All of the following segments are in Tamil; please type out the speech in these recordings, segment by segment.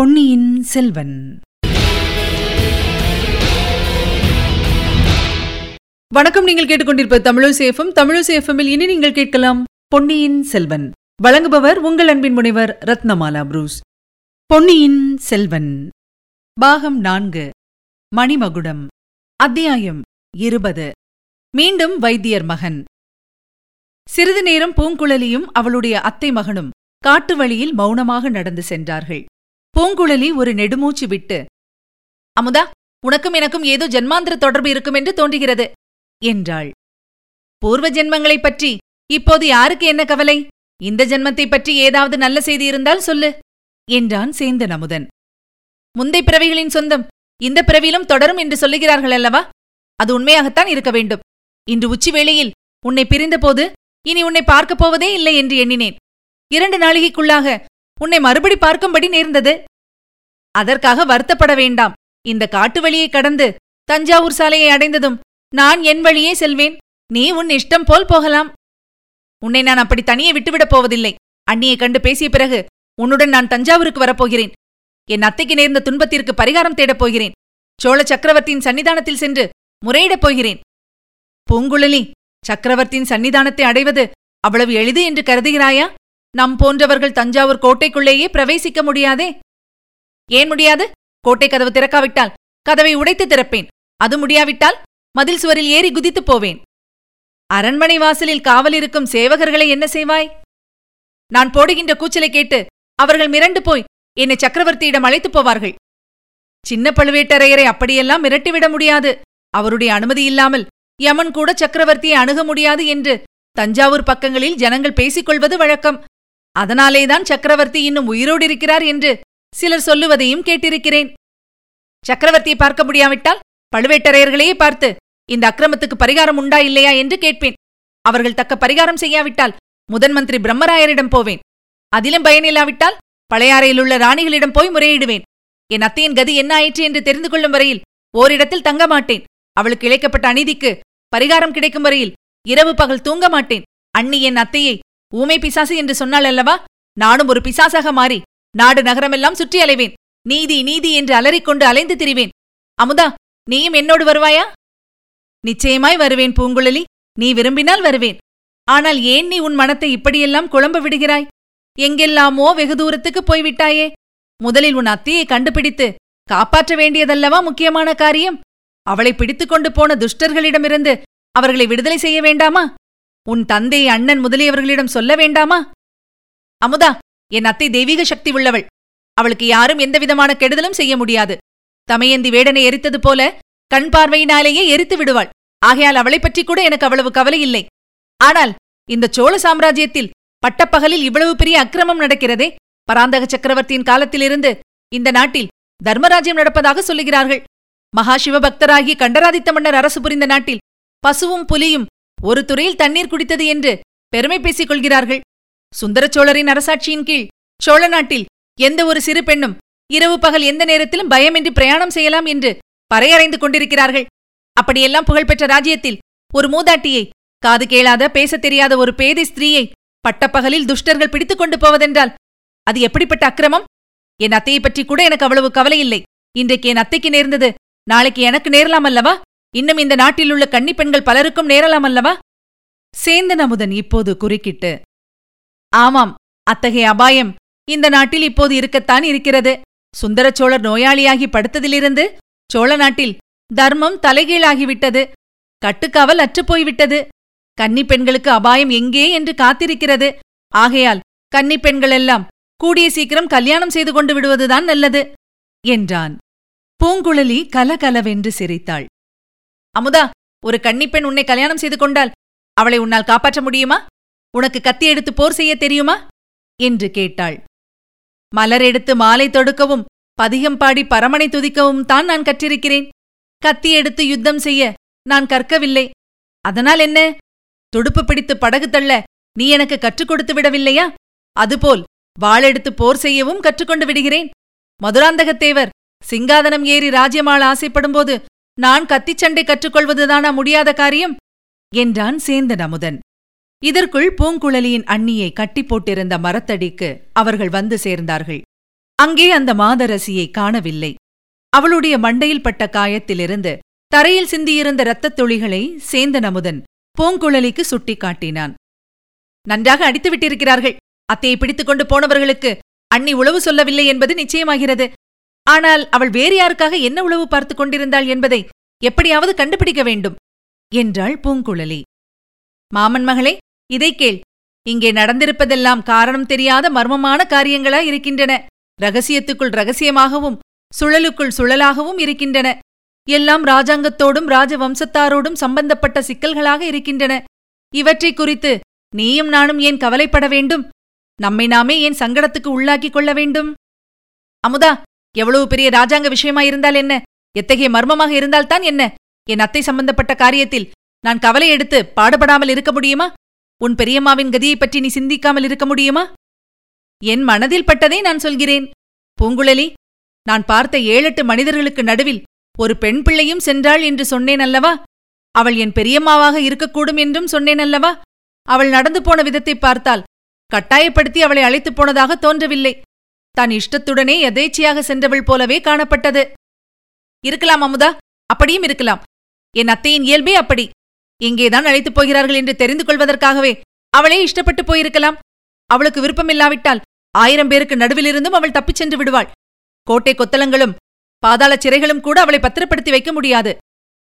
பொன்னியின் செல்வன். வணக்கம் நீங்கள் கேட்டுக்கொண்டிருப்ப தமிழசேஃபம் தமிழசேஃபமில் இனி நீங்கள் கேட்கலாம் பொன்னியின் செல்வன். வழங்குபவர் உங்கள் அன்பின் முனைவர் ரத்னமாலா புரூஸ். பொன்னியின் செல்வன். பாகம் நான்கு. மணிமகுடம். அத்தியாயம் இருபது. மீண்டும் வைத்தியர் மகன். சிறிது நேரம் பூங்குழலியும் அவளுடைய அத்தை மகனும் காட்டு வழியில் மௌனமாக நடந்து சென்றார்கள். பூங்குழலி ஒரு நெடுமூச்சு விட்டு அமுதா உனக்கும் எனக்கும் ஏதோ ஜன்மாந்திர தொடர்பு இருக்கும் என்று தோன்றுகிறது என்றாள். பூர்வ ஜென்மங்களைப் பற்றி இப்போது யாருக்கு என்ன கவலை? இந்த ஜென்மத்தைப் பற்றி ஏதாவது நல்ல செய்தி இருந்தால் சொல்லு என்றான் சேந்தன் அமுதன். முந்தை பிறவிகளின் சொந்தம் இந்த பிறவியிலும் தொடரும் என்று சொல்லுகிறார்கள் அல்லவா? அது உண்மையாகத்தான் இருக்க வேண்டும். இன்று உச்சி வேளையில் உன்னை பிரிந்தபோது இனி உன்னை பார்க்கப் போவதே இல்லை என்று எண்ணினேன். இரண்டு நாளிகைக்குள்ளாக உன்னை மறுபடி பார்க்கும்படி நேர்ந்தது. அதற்காக வருத்தப்பட வேண்டாம். இந்த காட்டு வழியை கடந்து தஞ்சாவூர் சாலையை அடைந்ததும் நான் என் வழியே செல்வேன். நீ உன் இஷ்டம் போல் போகலாம். உன்னை நான் அப்படி தனியே விட்டுவிடப் போவதில்லை. அண்ணியை கண்டு பேசிய பிறகு உன்னுடன் நான் தஞ்சாவூருக்கு வரப்போகிறேன். என் அத்தைக்கு நேர்ந்த துன்பத்திற்கு பரிகாரம் தேடப் போகிறேன். சோழ சக்கரவர்த்தியின் சன்னிதானத்தில் சென்று முறையிடப் போகிறேன். பூங்குழலி சக்கரவர்த்தியின் சன்னிதானத்தை அடைவது அவ்வளவு எளிது என்று கருதுகிறாயா? நம் போன்றவர்கள் தஞ்சாவூர் கோட்டைக்குள்ளேயே பிரவேசிக்க முடியாதே? ஏன் முடியாது? கோட்டை கதவு திறக்காவிட்டால் கதவை உடைத்து திறப்பேன். அது முடியாவிட்டால் மதில் சுவரில் ஏறி குதித்துப் போவேன். அரண்மனை வாசலில் காவல் இருக்கும் சேவகர்களை என்ன செய்வாய்? நான் போடுகின்ற கூச்சலை கேட்டு அவர்கள் மிரண்டு போய் என்னை சக்கரவர்த்தியிடம் அழைத்துப் போவார்கள். சின்ன பழுவேட்டரையரை அப்படியெல்லாம் மிரட்டிவிட முடியாது. அவருடைய அனுமதி இல்லாமல் யமன் கூட சக்கரவர்த்தியை அணுக முடியாது என்று தஞ்சாவூர் பக்கங்களில் ஜனங்கள் பேசிக்கொள்வது வழக்கம். அதனாலேதான் சக்கரவர்த்தி இன்னும் உயிரோடு இருக்கிறார் என்று சிலர் சொல்லுவதையும் கேட்டிருக்கிறேன். சக்கரவர்த்தியை பார்க்க முடியாவிட்டால் பழுவேட்டரையர்களையே பார்த்து இந்த அக்கிரமத்துக்கு பரிகாரம் உண்டா இல்லையா என்று கேட்பேன். அவர்கள் தக்க பரிகாரம் செய்யாவிட்டால் முதன் மந்திரி பிரம்மராயரிடம் போவேன். அதிலும் பயனில்லாவிட்டால் பழையாறையிலுள்ள ராணிகளிடம் போய் முறையிடுவேன். என் அத்தையின் கதி என்ன ஆயிற்று என்று தெரிந்து கொள்ளும் வரையில் ஓரிடத்தில் தங்க மாட்டேன். அவளுக்கு இழைக்கப்பட்ட அநீதிக்கு பரிகாரம் கிடைக்கும் வரையில் இரவு பகல் தூங்க மாட்டேன். அண்ணி என் அத்தையை ஊமை பிசாசு என்று சொன்னாள் அல்லவா? நானும் ஒரு பிசாசாக மாறி நாடு நகரமெல்லாம் சுற்றி அலைவேன். நீதி நீதி என்று அலறிக்கொண்டு அலைந்து திரிவேன். அமுதா நீயும் என்னோடு வருவாயா? நிச்சயமாய் வருவேன் பூங்குழலி. நீ விரும்பினால் வருவேன். ஆனால் ஏன் நீ உன் மனத்தை இப்படியெல்லாம் குழம்ப விடுகிறாய்? எங்கெல்லாமோ வெகு தூரத்துக்கு போய்விட்டாயே. முதலில் உன் அத்தையை கண்டுபிடித்து காப்பாற்ற வேண்டியதல்லவா முக்கியமான காரியம்? அவளை பிடித்துக்கொண்டு போன துஷ்டர்களிடமிருந்து அவர்களை விடுதலை செய்ய வேண்டாமா? உன் தந்தை அண்ணன் முதலியவர்களிடம் சொல்ல வேண்டாமா? அமுதா என் அத்தை தெய்வீக சக்தி உள்ளவள். அவளுக்கு யாரும் எந்தவிதமான கெடுதலும் செய்ய முடியாது. தமையந்தி வேடனை எரித்தது போல கண் பார்வையினாலேயே எரித்து விடுவாள். ஆகையால் அவளைப் பற்றி கூட எனக்கு அவ்வளவு கவலை இல்லை. ஆனால் இந்த சோழ சாம்ராஜ்யத்தில் பட்டப்பகலில் இவ்வளவு பெரிய அக்கிரமம் நடக்கிறதே? பராந்தக சக்கரவர்த்தியின் காலத்திலிருந்து இந்த நாட்டில் தர்மராஜ்யம் நடப்பதாக சொல்லுகிறார்கள். மகா பக்தராகி கண்டராதித்த மன்னர் அரசு புரிந்த நாட்டில் பசுவும் புலியும் ஒரு துறையில் தண்ணீர் குடித்தது என்று பெருமை பேசிக் கொள்கிறார்கள் சுந்தரச்சோழரின் அரசாட்சியின் கீழ் சோழ நாட்டில் எந்த ஒரு சிறு பெண்ணும் இரவு பகல் எந்த நேரத்திலும் பயமின்றி பிரயாணம் செய்யலாம் என்று பறையறைந்து கொண்டிருக்கிறார்கள். அப்படியெல்லாம் புகழ்பெற்ற ராஜ்யத்தில் ஒரு மூதாட்டியை காது கேளாத பேசத் தெரியாத ஒரு பேதை ஸ்திரீயை பட்டப்பகலில் துஷ்டர்கள் பிடித்துக் கொண்டு போவதென்றால் அது எப்படிப்பட்ட அக்கிரமம்? என் அத்தையை பற்றி கூட எனக்கு அவ்வளவு கவலை இல்லை இன்றைக்கு என் அத்தைக்கு நேர்ந்தது நாளைக்கு எனக்கு நேரலாம் அல்லவா? இன்னும் இந்த நாட்டில் உள்ள கன்னி பெண்கள் பலருக்கும் நேரலாம் அல்லவா? சேந்தன் அமுதன் இப்போது குறுக்கிட்டு ஆமாம் அத்தகைய அபாயம் இந்த நாட்டில் இப்போது இருக்கத்தான் இருக்கிறது. சுந்தர சோழர் நோயாளியாகி படுத்ததிலிருந்து சோழ நாட்டில் தர்மம் தலைகீழாகிவிட்டது. கட்டுக்காவல் அற்றுப்போய்விட்டது கன்னி பெண்களுக்கு அபாயம் எங்கே என்று காத்திருக்கிறது. ஆகையால் கன்னி பெண்களெல்லாம் கூடிய சீக்கிரம் கல்யாணம் செய்து கொண்டு விடுவதுதான் நல்லது என்றான். பூங்குழலி கலகலவென்று சிரித்தாள். அமுதா ஒரு கன்னிப்பெண் உன்னை கல்யாணம் செய்து கொண்டால் அவளை உன்னால் காப்பாற்ற முடியுமா? உனக்கு கத்தி எடுத்து போர் செய்ய தெரியுமா? என்று கேட்டாள். மலர் எடுத்து மாலை தொடுக்கவும் பதிகம் பாடி பரமனை துதிக்கவும் தான் நான் கற்றிருக்கிறேன். கத்தி எடுத்து யுத்தம் செய்ய நான் கற்கவில்லை. அதனால் என்ன? துடுப்பு பிடித்து படகு தள்ள நீ எனக்கு கற்றுக் கொடுத்து விடவில்லையா? அதுபோல் வாளெடுத்து போர் செய்யவும் கற்றுக்கொண்டு விடுகிறேன். மதுராந்தகத்தேவர் சிங்காதனம் ஏறி ராஜ்யமாள் ஆசைப்படும்போது நான் கத்திச் சண்டை கற்றுக்கொள்வதுதானா முடியாத காரியம்? என்றான் சேந்தன் அமுதன் இதற்குள் பூங்குழலியின் அண்ணியை கட்டி போட்டிருந்த மரத்தடிக்கு அவர்கள் வந்து சேர்ந்தார்கள். அங்கே அந்த மாதரசியை காணவில்லை. அவளுடைய மண்டையில் பட்ட காயத்திலிருந்து தரையில் சிந்தியிருந்த இரத்தத் துளிகளை சேந்தன் அமுதன் பூங்குழலிக்கு சுட்டிக்காட்டினான். நன்றாக அடித்து விட்டிருக்கிறார்கள் அத்தையை பிடித்துக் கொண்டு போனவர்களுக்கு அண்ணி உளவு சொல்லவில்லை என்பது நிச்சயமாகிறது. ஆனால் அவள் வேறு யாருக்காக என்ன உளவு பார்த்துக் கொண்டிருந்தாள் என்பதை எப்படியாவது கண்டுபிடிக்க வேண்டும் என்றாள் பூங்குழலி. மாமன் மகளே இதை கேள். இங்கே நடந்திருப்பதெல்லாம் காரணம் தெரியாத மர்மமான காரியங்களா இருக்கின்றன. ரகசியத்துக்குள் ரகசியமாகவும் சுழலுக்குள் சுழலாகவும் இருக்கின்றன. எல்லாம் ராஜாங்கத்தோடும் ராஜவம்சத்தாரோடும் சம்பந்தப்பட்ட சிக்கல்களாக இருக்கின்றன. இவற்றை குறித்து நீயும் நானும் ஏன் கவலைப்பட வேண்டும்? நம்மை நாமே ஏன் சங்கடத்துக்கு உள்ளாக்கிக் கொள்ள வேண்டும்? அமுதா எவ்வளவு பெரிய ராஜாங்க விஷயமா இருந்தால் என்ன? எத்தகைய மர்மமாக இருந்தால்தான் என்ன? என் அத்தை சம்பந்தப்பட்ட காரியத்தில் நான் கவலை எடுத்து பாடுபடாமல் இருக்க முடியுமா? உன் பெரியம்மாவின் கதியைப் பற்றி நீ சிந்திக்காமல் இருக்க முடியுமா? என் மனதில் பட்டதை நான் சொல்கிறேன். பூங்குழலி நான் பார்த்த ஏழெட்டு மனிதர்களுக்கு நடுவில் ஒரு பெண் பிள்ளையும் சென்றாள் என்று சொன்னேன் அல்லவா? அவள் என் பெரியம்மாவாக இருக்கக்கூடும் என்றும் சொன்னேன் அல்லவா? அவள் நடந்து போன விதத்தை பார்த்தால் கட்டாயப்படுத்தி அவளை அழைத்துப் போனதாக தோன்றவில்லை. தான் இஷ்டத்துடனே எதேச்சையாக சென்றவள் போலவே காணப்பட்டது. இருக்கலாம் அமுதா. அப்படியும் இருக்கலாம். என் அத்தையின் இயல்பே அப்படி. எங்கேதான் அழைத்துப் போகிறார்கள் என்று தெரிந்து கொள்வதற்காகவே அவளே இஷ்டப்பட்டு போயிருக்கலாம். அவளுக்கு விருப்பமில்லாவிட்டால் ஆயிரம் பேருக்கு நடுவிலிருந்தும் அவள் தப்பிச் சென்று விடுவாள். கோட்டை கொத்தளங்களும் பாதாள சிறைகளும் கூட அவளை பத்திரப்படுத்தி வைக்க முடியாது.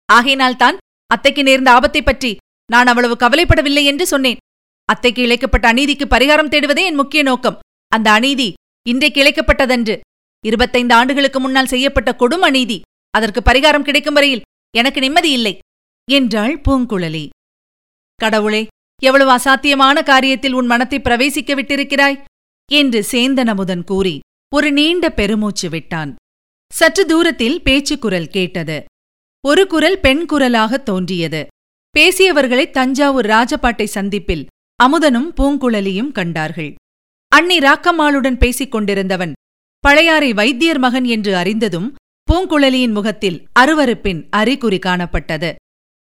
ஆகையினால்தான் அத்தைக்கு நேர்ந்த ஆபத்தைப் பற்றி நான் அவ்வளவு கவலைப்படவில்லை என்று சொன்னேன். அத்தைக்கு இழைக்கப்பட்ட அநீதிக்கு பரிகாரம் தேடுவதே என் முக்கிய நோக்கம். அந்த அநீதி இன்றைக்கு இழைக்கப்பட்டதன்று. இருபத்தைந்து ஆண்டுகளுக்கு முன்னால் செய்யப்பட்ட கொடும் அநீதி அதற்கு பரிகாரம் கிடைக்கும் வரையில் எனக்கு நிம்மதி இல்லை என்றாள் பூங்குழலி. கடவுளே எவ்வளவு அசாத்தியமான காரியத்தில் உன் மனத்தை பிரவேசிக்க விட்டிருக்கிறாய் என்று சேந்தனமுதன் கூறி ஒரு நீண்ட பெருமூச்சு விட்டான். சற்று தூரத்தில் பேச்சு குரல் கேட்டது. ஒரு குரல் பெண் குரலாக தோன்றியது. பேசியவர்களை தஞ்சாவூர் ராஜபாட்டை சந்திப்பில் அமுதனும் பூங்குழலியும் கண்டார்கள். அண்ணி ராக்கம்மாளுடன் பேசிக் கொண்டிருந்தவன் பழையாறை வைத்தியர் மகன் என்று அறிந்ததும் பூங்குழலியின் முகத்தில் அருவருப்பின் அறிகுறி காணப்பட்டது.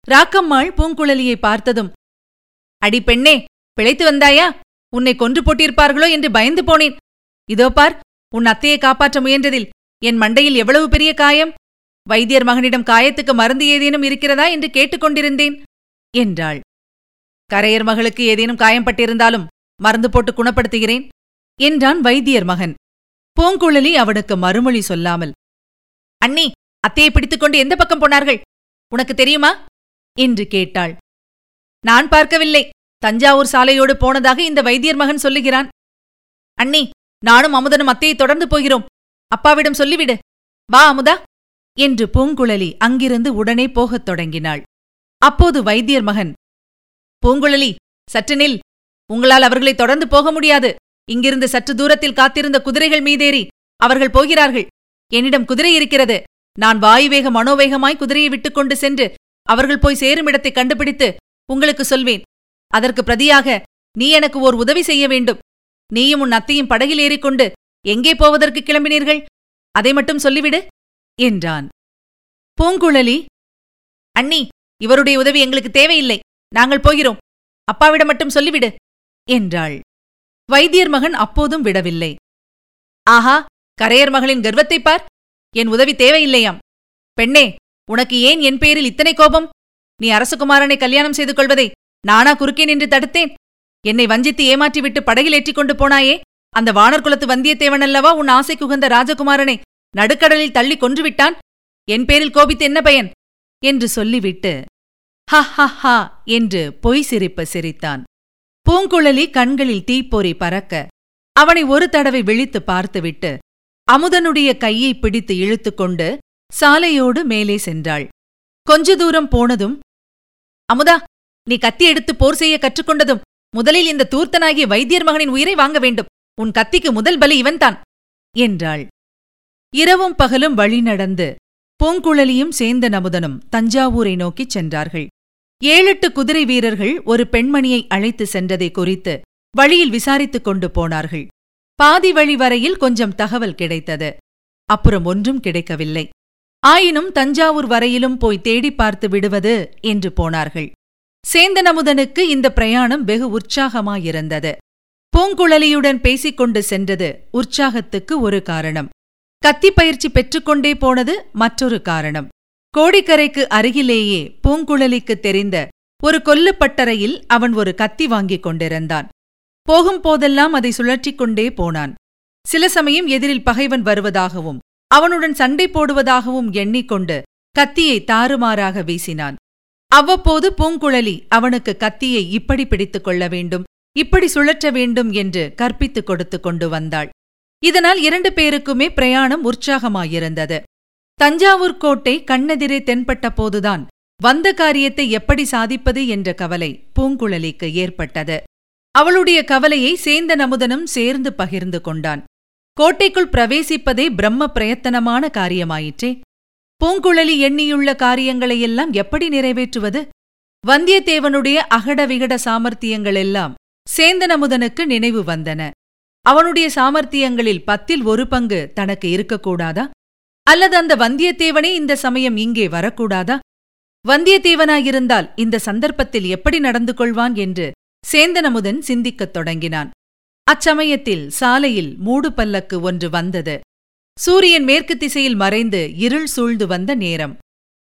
ராக்கம்மாள் பூங்குழலியை பார்த்ததும் அடி பெண்ணே பிழைத்து வந்தாயா? உன்னை கொன்று போட்டிருப்பார்களோ என்று பயந்து போனேன். இதோ பார் உன் அத்தையை காப்பாற்ற முயன்றதில் என் மண்டையில் எவ்வளவு பெரிய காயம்? வைத்தியர் மகனிடம் காயத்துக்கு மருந்து ஏதேனும் இருக்கிறதா என்று கேட்டுக்கொண்டிருந்தேன் என்றாள். கரையர் மகளுக்கு ஏதேனும் காயம் பட்டிருந்தாலும் மருந்து போட்டு குணப்படுத்துகிறேன். என்றான் வைத்தியர் மகன். பூங்குழலி அவனுக்கு மறுமொழி சொல்லாமல் அண்ணி அத்தையை பிடித்துக்கொண்டு எந்த பக்கம் போனார்கள்? உனக்கு தெரியுமா? என்று கேட்டாள். நான் பார்க்கவில்லை. தஞ்சாவூர் சாலையோடு போனதாக இந்த வைத்தியர் மகன் சொல்லுகிறான். அண்ணி நானும் அமுதனும் அத்தையை தொடர்ந்து போகிறோம். அப்பாவிடம் சொல்லிவிடு. வா அமுதா. என்று பூங்குழலி அங்கிருந்து உடனே போகத் தொடங்கினாள். அப்போது வைத்தியர் மகன் பூங்குழலி சற்று நில். உங்களால் அவர்களை தொடர்ந்து போக முடியாது. இங்கிருந்து சற்று தூரத்தில் காத்திருந்த குதிரைகள் மீதேறி அவர்கள் போகிறார்கள். என்னிடம் குதிரை இருக்கிறது. நான் வாயுவேக மனோவேகமாய் குதிரையை விட்டுக்கொண்டு சென்று அவர்கள் போய் சேரும் இடத்தை கண்டுபிடித்து உங்களுக்கு சொல்வேன். அதற்கு பிரதியாக நீ எனக்கு ஓர் உதவி செய்ய வேண்டும். நீயும் உன் அத்தையும் படகில் ஏறிக்கொண்டு எங்கே போவதற்கு கிளம்பினீர்கள்? அதை மட்டும் சொல்லிவிடு என்றான். பூங்குழலி அண்ணி இவருடைய உதவி எங்களுக்கு தேவையில்லை. நாங்கள் போகிறோம். அப்பாவிடம் மட்டும் சொல்லிவிடு என்றாள். வைத்தியர் மகன் அப்போதும் விடவில்லை. ஆஹா கரையர் மகளின் கர்வத்தைப் பார். என் உதவி தேவையில்லையாம். பெண்ணே உனக்கு ஏன் என் பெயரில் இத்தனை கோபம்? நீ அரசகுமாரனை கல்யாணம் செய்து கொள்வதை நானா குறுக்கே நின்று தடுத்தேன். என்னை வஞ்சித்து ஏமாற்றிவிட்டு படகில் ஏற்றிக் கொண்டு போனாயே அந்த வானர்குலத்து வந்தியத்தேவன் அல்லவா உன் ஆசை குகந்த ராஜகுமாரனை நடுக்கடலில் தள்ளி கொன்றுவிட்டான்? என் பேரில் கோபித்து என்ன பயன்? என்று சொல்லிவிட்டு ஹ ஹ ஹா என்று பொய் சிரிப்ப சிரித்தான். பூங்குழலி கண்களில் தீப்பொறி பறக்க அவனை ஒரு தடவை விழித்து பார்த்துவிட்டு அமுதனுடைய கையை பிடித்து இழுத்துக்கொண்டு சாலையோடு மேலே சென்றாள். கொஞ்ச தூரம் போனதும் அமுதா நீ கத்தி எடுத்து போர் செய்ய கற்றுக்கொண்டதும் முதலில் இந்த தூர்த்தனாகிய வைத்தியர் மகனின் உயிரை வாங்க வேண்டும். உன் கத்திக்கு முதல் பலி இவன்தான் என்றாள். இரவும் பகலும் வழி நடந்து பூங்குழலியும் சேந்த நமுதனும் தஞ்சாவூரை நோக்கிச் சென்றார்கள். ஏழெட்டு குதிரை வீரர்கள் ஒரு பெண்மணியை அழைத்து சென்றதை குறித்து வழியில் விசாரித்துக் கொண்டு போனார்கள். பாதி வழி வரையில் கொஞ்சம் தகவல் கிடைத்தது. அப்புறம் ஒன்றும் கிடைக்கவில்லை. ஆயினும் தஞ்சாவூர் வரையிலும் போய் தேடி பார்த்து விடுவது என்று போனார்கள். சேந்தனமுதனுக்கு இந்த பிரயாணம் வெகு உற்சாகமாயிருந்தது. பூங்குழலியுடன் பேசிக்கொண்டு சென்றது உற்சாகத்துக்கு ஒரு காரணம். கத்தி பயிற்சி பெற்றுக்கொண்டே போனது மற்றொரு காரணம். கோடிக்கரைக்கு அருகிலேயே பூங்குழலிக்கு தெரிந்த ஒரு கொல்லுப்பட்டறையில் அவன் ஒரு கத்தி வாங்கிக் கொண்டிருந்தான். போகும் போதெல்லாம் அதை சுழற்றிக் கொண்டே போனான். சில சமயம் எதிரில் பகைவன் வருவதாகவும் அவனுடன் சண்டை போடுவதாகவும் எண்ணிக்கொண்டு கத்தியை தாறுமாறாக வீசினான். அவ்வப்போது பூங்குழலி அவனுக்கு கத்தியை இப்படி பிடித்துக் கொள்ள வேண்டும் இப்படி சுழற்ற வேண்டும் என்று கற்பித்துக் கொடுத்து கொண்டு வந்தாள். இதனால் இரண்டு பேருக்குமே பிரயாணம் உற்சாகமாயிருந்தது. தஞ்சாவூர் கோட்டை கண்ணெதிரே தென்பட்ட போதுதான் வந்த காரியத்தை எப்படி சாதிப்பது என்ற கவலை பூங்குழலிக்கு ஏற்பட்டது. அவளுடைய கவலையை சேந்த நமுதனும் சேர்ந்து பகிர்ந்து கொண்டான். கோட்டைக்குள் பிரவேசிப்பதே பிரம்ம பிரயத்தனமான காரியமாயிற்றே. பூங்குழலி எண்ணியுள்ள காரியங்களையெல்லாம் எப்படி நிறைவேற்றுவது? வந்தியத்தேவனுடைய அகட விகட சாமர்த்தியங்களெல்லாம் சேந்தனமுதனுக்கு நினைவு வந்தன. அவனுடைய சாமர்த்தியங்களில் பத்தில் ஒரு பங்கு தனக்கு இருக்கக்கூடாதா? அல்லது அந்த வந்தியத்தேவனே இந்த சமயம் இங்கே வரக்கூடாதா? வந்தியத்தேவனாயிருந்தால் இந்த சந்தர்ப்பத்தில் எப்படி நடந்து கொள்வான் என்று சேந்தனமுதன் சிந்திக்கத் தொடங்கினான். அச்சமயத்தில் சாலையில் மூடு பல்லக்கு ஒன்று வந்தது. சூரியன் மேற்கு திசையில் மறைந்து இருள் சூழ்ந்து வந்த நேரம்.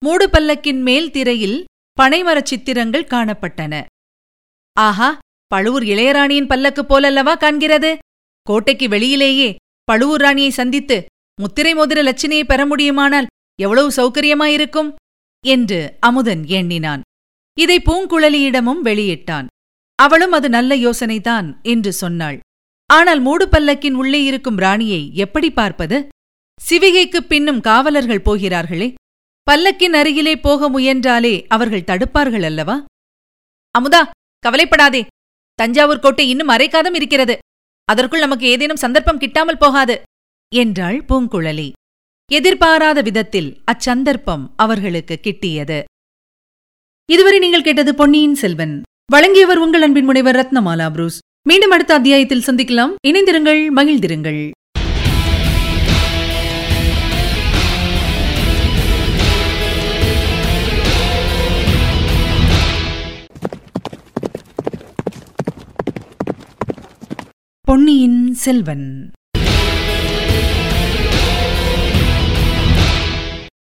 மூடு பல்லக்கின் மேல் திரையில் பனைமரச் சித்திரங்கள் காணப்பட்டன. ஆஹா பழுவூர் இளையராணியின் பல்லக்கு போலல்லவா காண்கிறது? கோட்டைக்கு வெளியிலேயே பழுவூர் ராணியை சந்தித்து முத்திரை மோதிர லட்சணையை பெற முடியுமானால் எவ்வளவு சௌகரியமாயிருக்கும்? என்று அமுதன் எண்ணினான். இதை பூங்குழலியிடமும் வெளியிட்டான். அவளும் அது நல்ல யோசனைதான் என்று சொன்னாள். ஆனால் மூடு பல்லக்கின் உள்ளே இருக்கும் ராணியை எப்படி பார்ப்பது? சிவிகைக்குப் பின்னும் காவலர்கள் போகிறார்களே. பல்லக்கின் அருகிலே போக முயன்றாலே அவர்கள் தடுப்பார்கள் அல்லவா? அமுதா கவலைப்படாதே. தஞ்சாவூர் கோட்டை இன்னும் அரைக்காதம் இருக்கிறது. அதற்குள் நமக்கு ஏதேனும் சந்தர்ப்பம் கிட்டாமல் போகாது. என்றாள் பூங்குழலி. எதிர்பாராத விதத்தில் அச்சந்தர்ப்பம் அவர்களுக்கு கிட்டியது. இதுவரை நீங்கள் கேட்டது பொன்னியின் செல்வன். வழங்கியவர் உங்கள் அன்பின் முனைவர் ரத்னமாலா புரூஸ். மீண்டும் அடுத்த அத்தியாயத்தில் சந்திக்கலாம். இணைந்திருங்கள் மகிழ்ந்திருங்கள். பொன்னியின் செல்வன்.